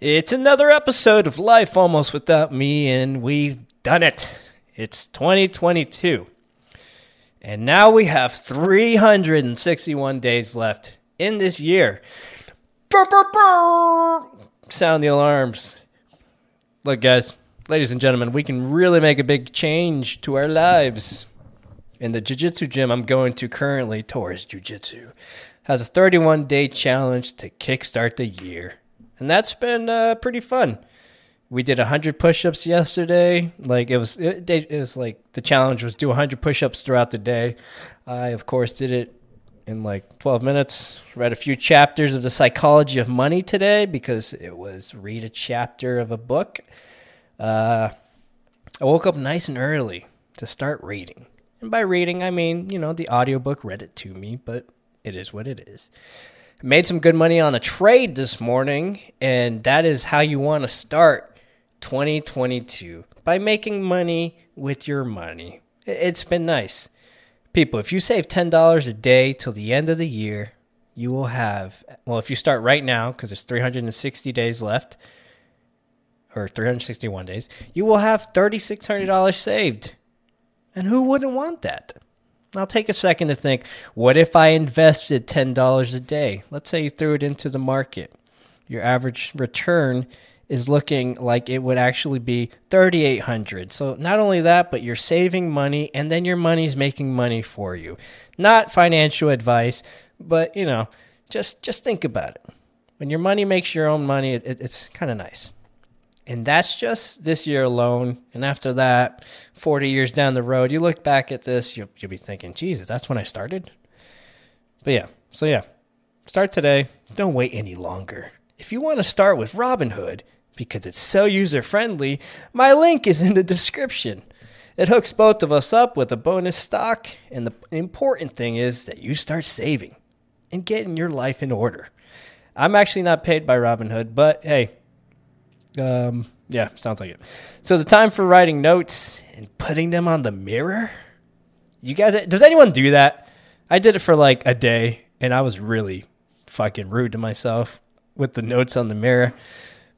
It's another episode of Life Almost Without Me, and we've done it. It's 2022. And now we have 361 days left in this year. Brr, brr, brr. Sound the alarms. Look, guys, ladies and gentlemen, we can really make a big change to our lives. In the Jiu Jitsu gym I'm going to currently, Taurus Jiu Jitsu, has a 31 day challenge to kickstart the year. And that's been uh, pretty fun. We did 100 push ups yesterday. Like, it was, it, it was like the challenge was do 100 push ups throughout the day. I, of course, did it in like 12 minutes. Read a few chapters of The Psychology of Money today because it was read a chapter of a book. Uh, I woke up nice and early to start reading. And by reading, I mean, you know, the audiobook read it to me, but it is what it is. Made some good money on a trade this morning, and that is how you want to start 2022 by making money with your money. It's been nice. People, if you save $10 a day till the end of the year, you will have, well, if you start right now, because there's 360 days left, or 361 days, you will have $3,600 saved. And who wouldn't want that? I'll take a second to think what if I invested $10 a day? Let's say you threw it into the market. Your average return is looking like it would actually be 3800 so not only that but you're saving money and then your money's making money for you not financial advice but you know just just think about it when your money makes your own money it, it's kind of nice and that's just this year alone. And after that, 40 years down the road, you look back at this, you'll, you'll be thinking, Jesus, that's when I started? But yeah, so yeah, start today. Don't wait any longer. If you want to start with Robinhood, because it's so user friendly, my link is in the description. It hooks both of us up with a bonus stock, and the important thing is that you start saving and getting your life in order. I'm actually not paid by Robinhood, but hey, um, yeah, sounds like it. So the time for writing notes and putting them on the mirror. You guys, does anyone do that? I did it for like a day, and I was really fucking rude to myself with the notes on the mirror.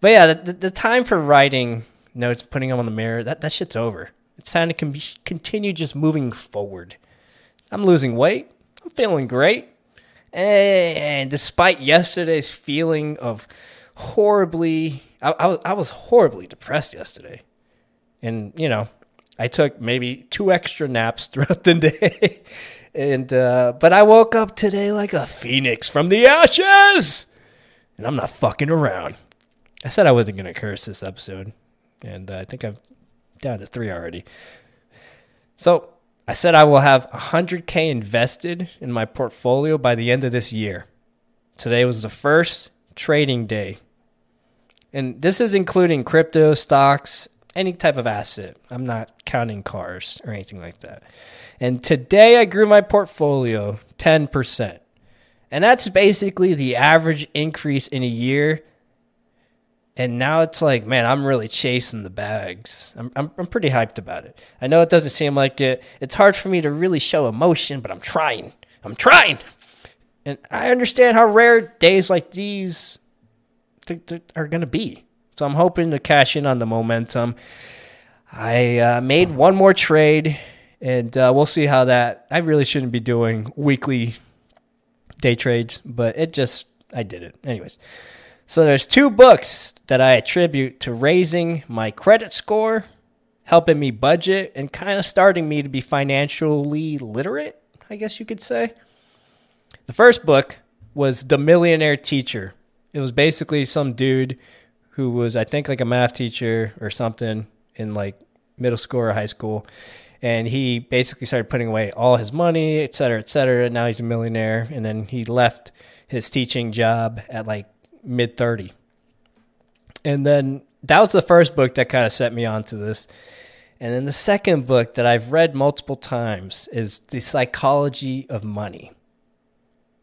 But yeah, the, the time for writing notes, putting them on the mirror, that, that shit's over. It's time to com- continue just moving forward. I'm losing weight. I'm feeling great. And despite yesterday's feeling of horribly I, I, was, I was horribly depressed yesterday. And, you know, I took maybe two extra naps throughout the day. and, uh, but I woke up today like a phoenix from the ashes. And I'm not fucking around. I said I wasn't going to curse this episode. And uh, I think I'm down to three already. So I said I will have 100K invested in my portfolio by the end of this year. Today was the first trading day and this is including crypto, stocks, any type of asset. I'm not counting cars or anything like that. And today I grew my portfolio 10%. And that's basically the average increase in a year. And now it's like, man, I'm really chasing the bags. I'm, I'm, I'm pretty hyped about it. I know it doesn't seem like it. It's hard for me to really show emotion, but I'm trying. I'm trying. And I understand how rare days like these are going to be. So I'm hoping to cash in on the momentum. I uh, made one more trade, and uh, we'll see how that. I really shouldn't be doing weekly day trades, but it just I did it anyways. So there's two books that I attribute to raising my credit score, helping me budget, and kind of starting me to be financially literate. I guess you could say. The first book was The Millionaire Teacher it was basically some dude who was I think like a math teacher or something in like middle school or high school. And he basically started putting away all his money, et cetera, et cetera. And now he's a millionaire. And then he left his teaching job at like mid 30. And then that was the first book that kind of set me onto this. And then the second book that I've read multiple times is The Psychology of Money.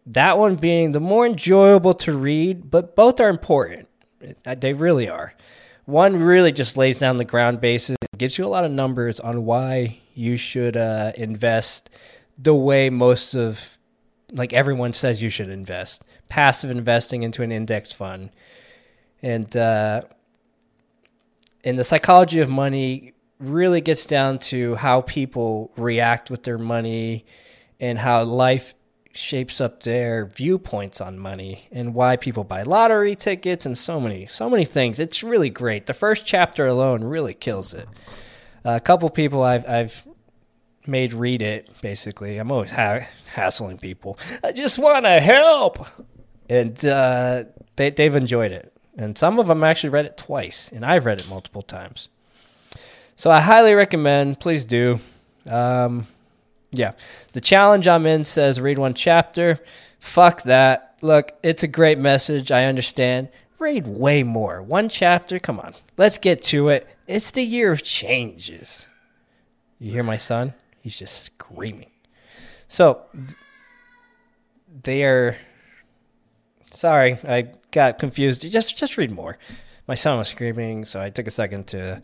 That one being the more enjoyable to read, but both are important. They really are. One really just lays down the ground basis, gives you a lot of numbers on why you should uh, invest the way most of, like everyone says you should invest. Passive investing into an index fund. And uh, and the psychology of money really gets down to how people react with their money and how life shapes up their viewpoints on money and why people buy lottery tickets and so many so many things. It's really great. The first chapter alone really kills it. A couple people i've i've made read it basically. I'm always ha- hassling people. I just want to help! And uh, they, they've enjoyed it. And some of them actually read it twice and i've read it multiple times. So I highly recommend. Please do. Um, yeah, the challenge I'm in says read one chapter. Fuck that. Look, it's a great message. I understand. Read way more. One chapter. Come on, let's get to it. It's the year of changes. You hear my son? He's just screaming. So they are. Sorry, I got confused. Just just read more. My son was screaming, so I took a second to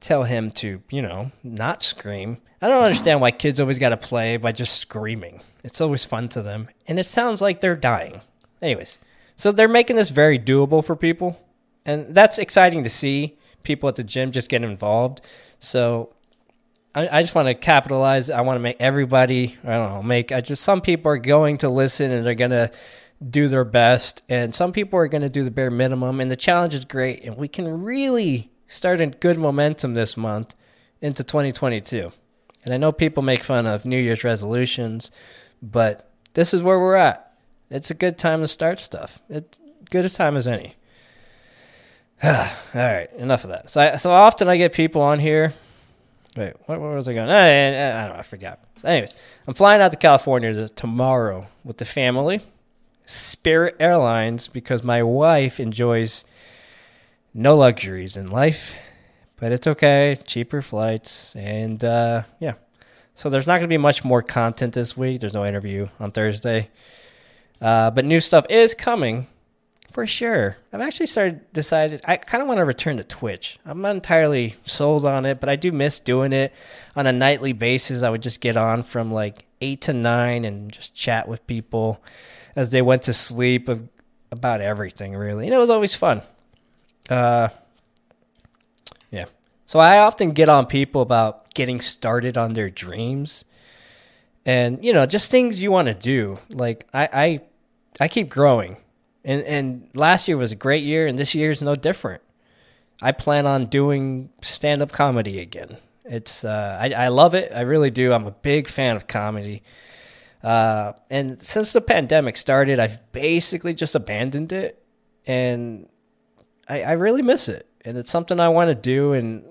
tell him to, you know, not scream. I don't understand why kids always got to play by just screaming. It's always fun to them. And it sounds like they're dying. Anyways, so they're making this very doable for people. And that's exciting to see people at the gym just get involved. So I, just want to capitalize. I want to make everybody, I don't know, make, I just, some people are going to listen and they're going to do their best. And some people are going to do the bare minimum. And the challenge is great. And we can really starting good momentum this month into 2022. And I know people make fun of New Year's resolutions, but this is where we're at. It's a good time to start stuff. It's good as time as any. All right, enough of that. So, I, so often I get people on here. Wait, where, where was I going? I, I, I don't know. I forgot. anyways, I'm flying out to California tomorrow with the family. Spirit Airlines because my wife enjoys no luxuries in life, but it's okay. Cheaper flights, and uh, yeah. So there's not going to be much more content this week. There's no interview on Thursday, uh, but new stuff is coming for sure. I've actually started decided I kind of want to return to Twitch. I'm not entirely sold on it, but I do miss doing it on a nightly basis. I would just get on from like eight to nine and just chat with people as they went to sleep about everything really, and it was always fun. Uh, yeah. So I often get on people about getting started on their dreams, and you know, just things you want to do. Like I, I, I keep growing, and and last year was a great year, and this year is no different. I plan on doing stand up comedy again. It's uh, I, I love it. I really do. I'm a big fan of comedy. Uh, and since the pandemic started, I've basically just abandoned it. And I, I really miss it, and it's something I want to do. And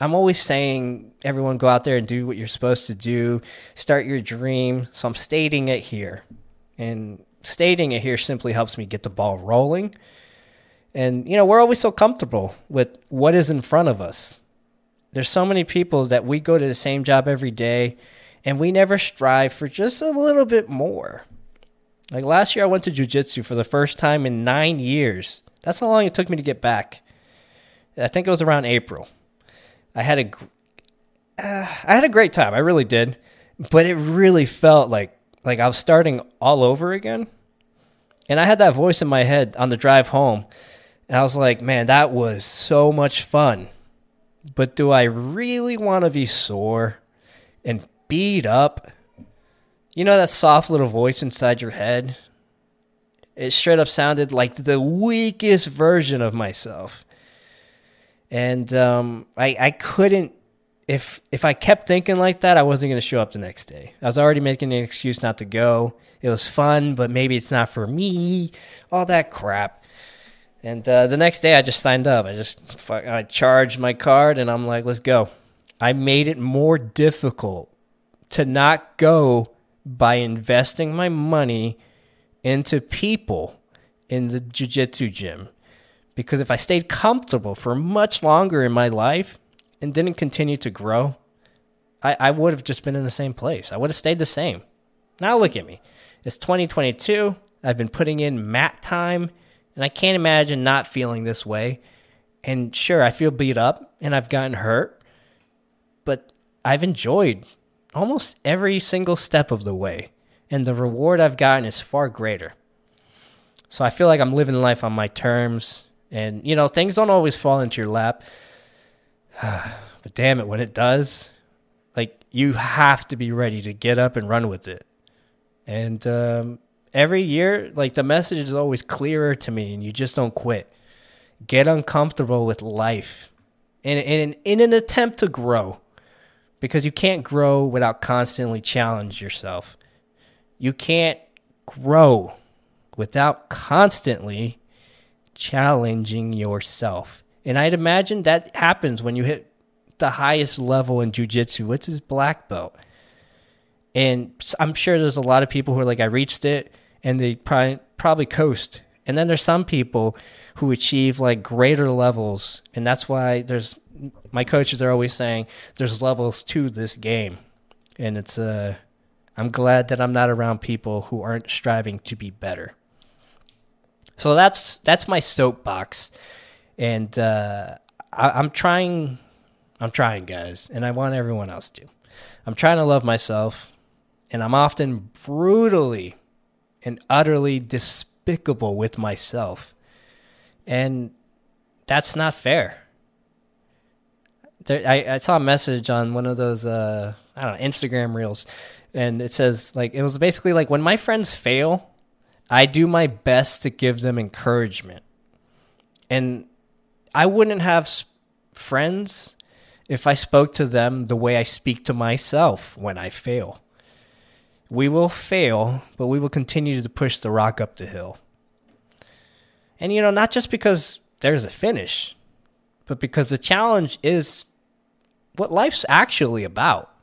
I'm always saying, everyone go out there and do what you're supposed to do, start your dream. So I'm stating it here, and stating it here simply helps me get the ball rolling. And you know, we're always so comfortable with what is in front of us. There's so many people that we go to the same job every day, and we never strive for just a little bit more. Like last year, I went to jujitsu for the first time in nine years. That's how long it took me to get back. I think it was around April. I had a, uh, I had a great time. I really did, but it really felt like like I was starting all over again. And I had that voice in my head on the drive home, and I was like, "Man, that was so much fun." But do I really want to be sore and beat up? You know that soft little voice inside your head it straight up sounded like the weakest version of myself. And um, I, I couldn't if if I kept thinking like that, I wasn't going to show up the next day. I was already making an excuse not to go. It was fun, but maybe it's not for me. All that crap. And uh, the next day, I just signed up. I just I charged my card, and I'm like, let's go. I made it more difficult to not go by investing my money into people in the jiu-jitsu gym because if I stayed comfortable for much longer in my life and didn't continue to grow, I, I would have just been in the same place. I would have stayed the same. Now look at me. It's 2022. I've been putting in mat time, and I can't imagine not feeling this way. And sure, I feel beat up and I've gotten hurt, but I've enjoyed almost every single step of the way and the reward I've gotten is far greater. So I feel like I'm living life on my terms, And, you know, things don't always fall into your lap. but damn it, when it does, like, you have to be ready to get up and run with it. And um, every year, like, the message is always clearer to me, and you just don't quit. Get uncomfortable with life in, in, in an attempt to grow because you can't grow without constantly challenge yourself. You can't grow without constantly challenging yourself. And I'd imagine that happens when you hit the highest level in jujitsu, which is black belt. And I'm sure there's a lot of people who are like, I reached it, and they probably, probably coast. And then there's some people who achieve like greater levels. And that's why there's my coaches are always saying there's levels to this game. And it's uh I'm glad that I'm not around people who aren't striving to be better. So that's that's my soapbox, and uh, I, I'm trying, I'm trying, guys, and I want everyone else to. I'm trying to love myself, and I'm often brutally and utterly despicable with myself, and that's not fair. There, I, I saw a message on one of those uh, I don't know Instagram reels and it says like it was basically like when my friends fail, I do my best to give them encouragement. And I wouldn't have friends if I spoke to them the way I speak to myself when I fail. We will fail, but we will continue to push the rock up the hill. And you know, not just because there's a finish, but because the challenge is what life's actually about.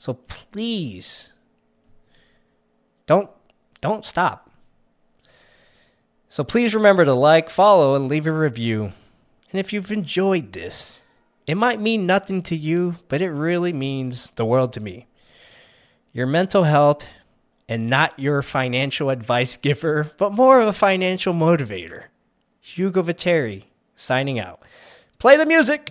So please don't don't stop. So please remember to like, follow, and leave a review. And if you've enjoyed this, it might mean nothing to you, but it really means the world to me. Your mental health and not your financial advice giver, but more of a financial motivator. Hugo Viteri signing out. Play the music!